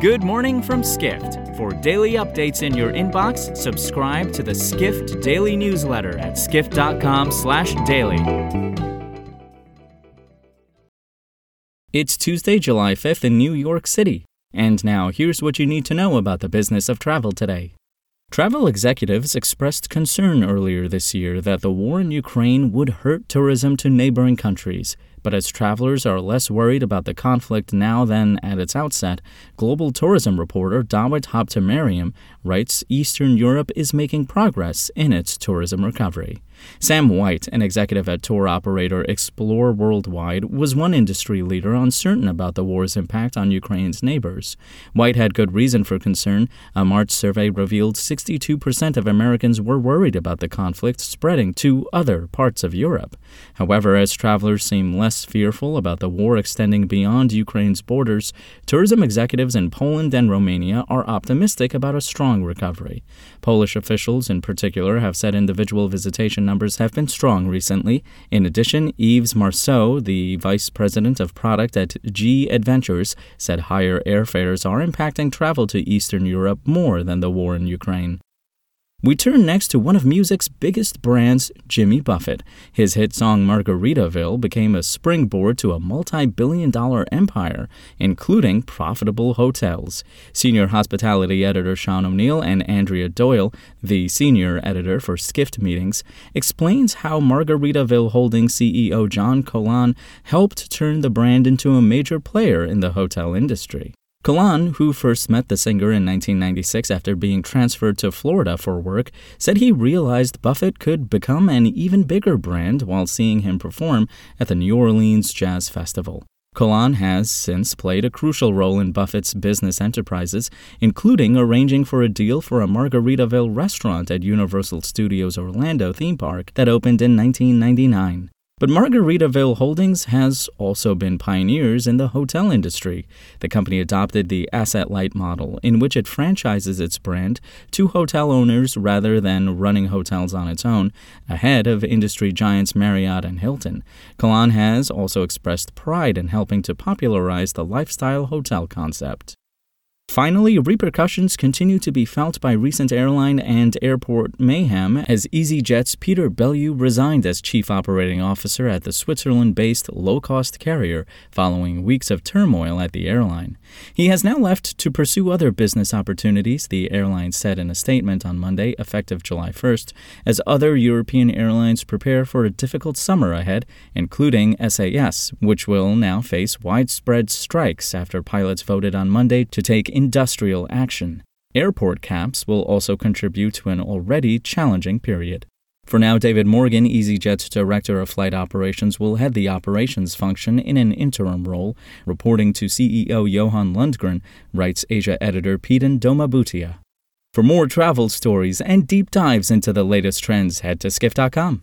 Good morning from Skift. For daily updates in your inbox, subscribe to the Skift Daily newsletter at skift.com/daily. It's Tuesday, July 5th in New York City. And now here's what you need to know about the business of travel today. Travel executives expressed concern earlier this year that the war in Ukraine would hurt tourism to neighboring countries. But as travelers are less worried about the conflict now than at its outset, global tourism reporter Dawit Habtemariam writes Eastern Europe is making progress in its tourism recovery. Sam White, an executive at tour operator Explore Worldwide, was one industry leader uncertain about the war's impact on Ukraine's neighbors. White had good reason for concern. A March survey revealed 62% of Americans were worried about the conflict spreading to other parts of Europe. However, as travelers seem less fearful about the war extending beyond Ukraine's borders, tourism executives in Poland and Romania are optimistic about a strong recovery. Polish officials, in particular, have said individual visitation numbers have been strong recently. In addition, Yves Marceau, the vice president of product at G Adventures, said higher airfares are impacting travel to Eastern Europe more than the war in Ukraine. We turn next to one of music's biggest brands, Jimmy Buffett. His hit song Margaritaville became a springboard to a multi billion dollar empire, including profitable hotels. Senior hospitality editor Sean O'Neill and Andrea Doyle, the senior editor for Skift Meetings, explains how Margaritaville Holdings CEO John Cohlan helped turn the brand into a major player in the hotel industry. Cohlan, who first met the singer in 1996 after being transferred to Florida for work, said he realized Buffett could become an even bigger brand while seeing him perform at the New Orleans Jazz Festival. Cohlan has since played a crucial role in Buffett's business enterprises, including arranging for a deal for a Margaritaville restaurant at Universal Studios Orlando theme park that opened in 1999. But Margaritaville Holdings has also been pioneers in the hotel industry. The company adopted the asset light model, in which it franchises its brand to hotel owners rather than running hotels on its own, ahead of industry giants Marriott and Hilton. Cohlan has also expressed pride in helping to popularize the lifestyle hotel concept. Finally, repercussions continue to be felt by recent airline and airport mayhem as EasyJet's Peter Bellew resigned as chief operating officer at the Switzerland based low cost carrier following weeks of turmoil at the airline. He has now left to pursue other business opportunities, the airline said in a statement on Monday, effective July 1st, as other European airlines prepare for a difficult summer ahead, including SAS, which will now face widespread strikes after pilots voted on Monday to take industrial action. Airport caps will also contribute to an already challenging period. For now, David Morgan, EasyJet's Director of Flight Operations, will head the operations function in an interim role, reporting to CEO Johan Lundgren, writes Asia editor Peden Doma Bhutia. For more travel stories and deep dives into the latest trends, head to skift.com.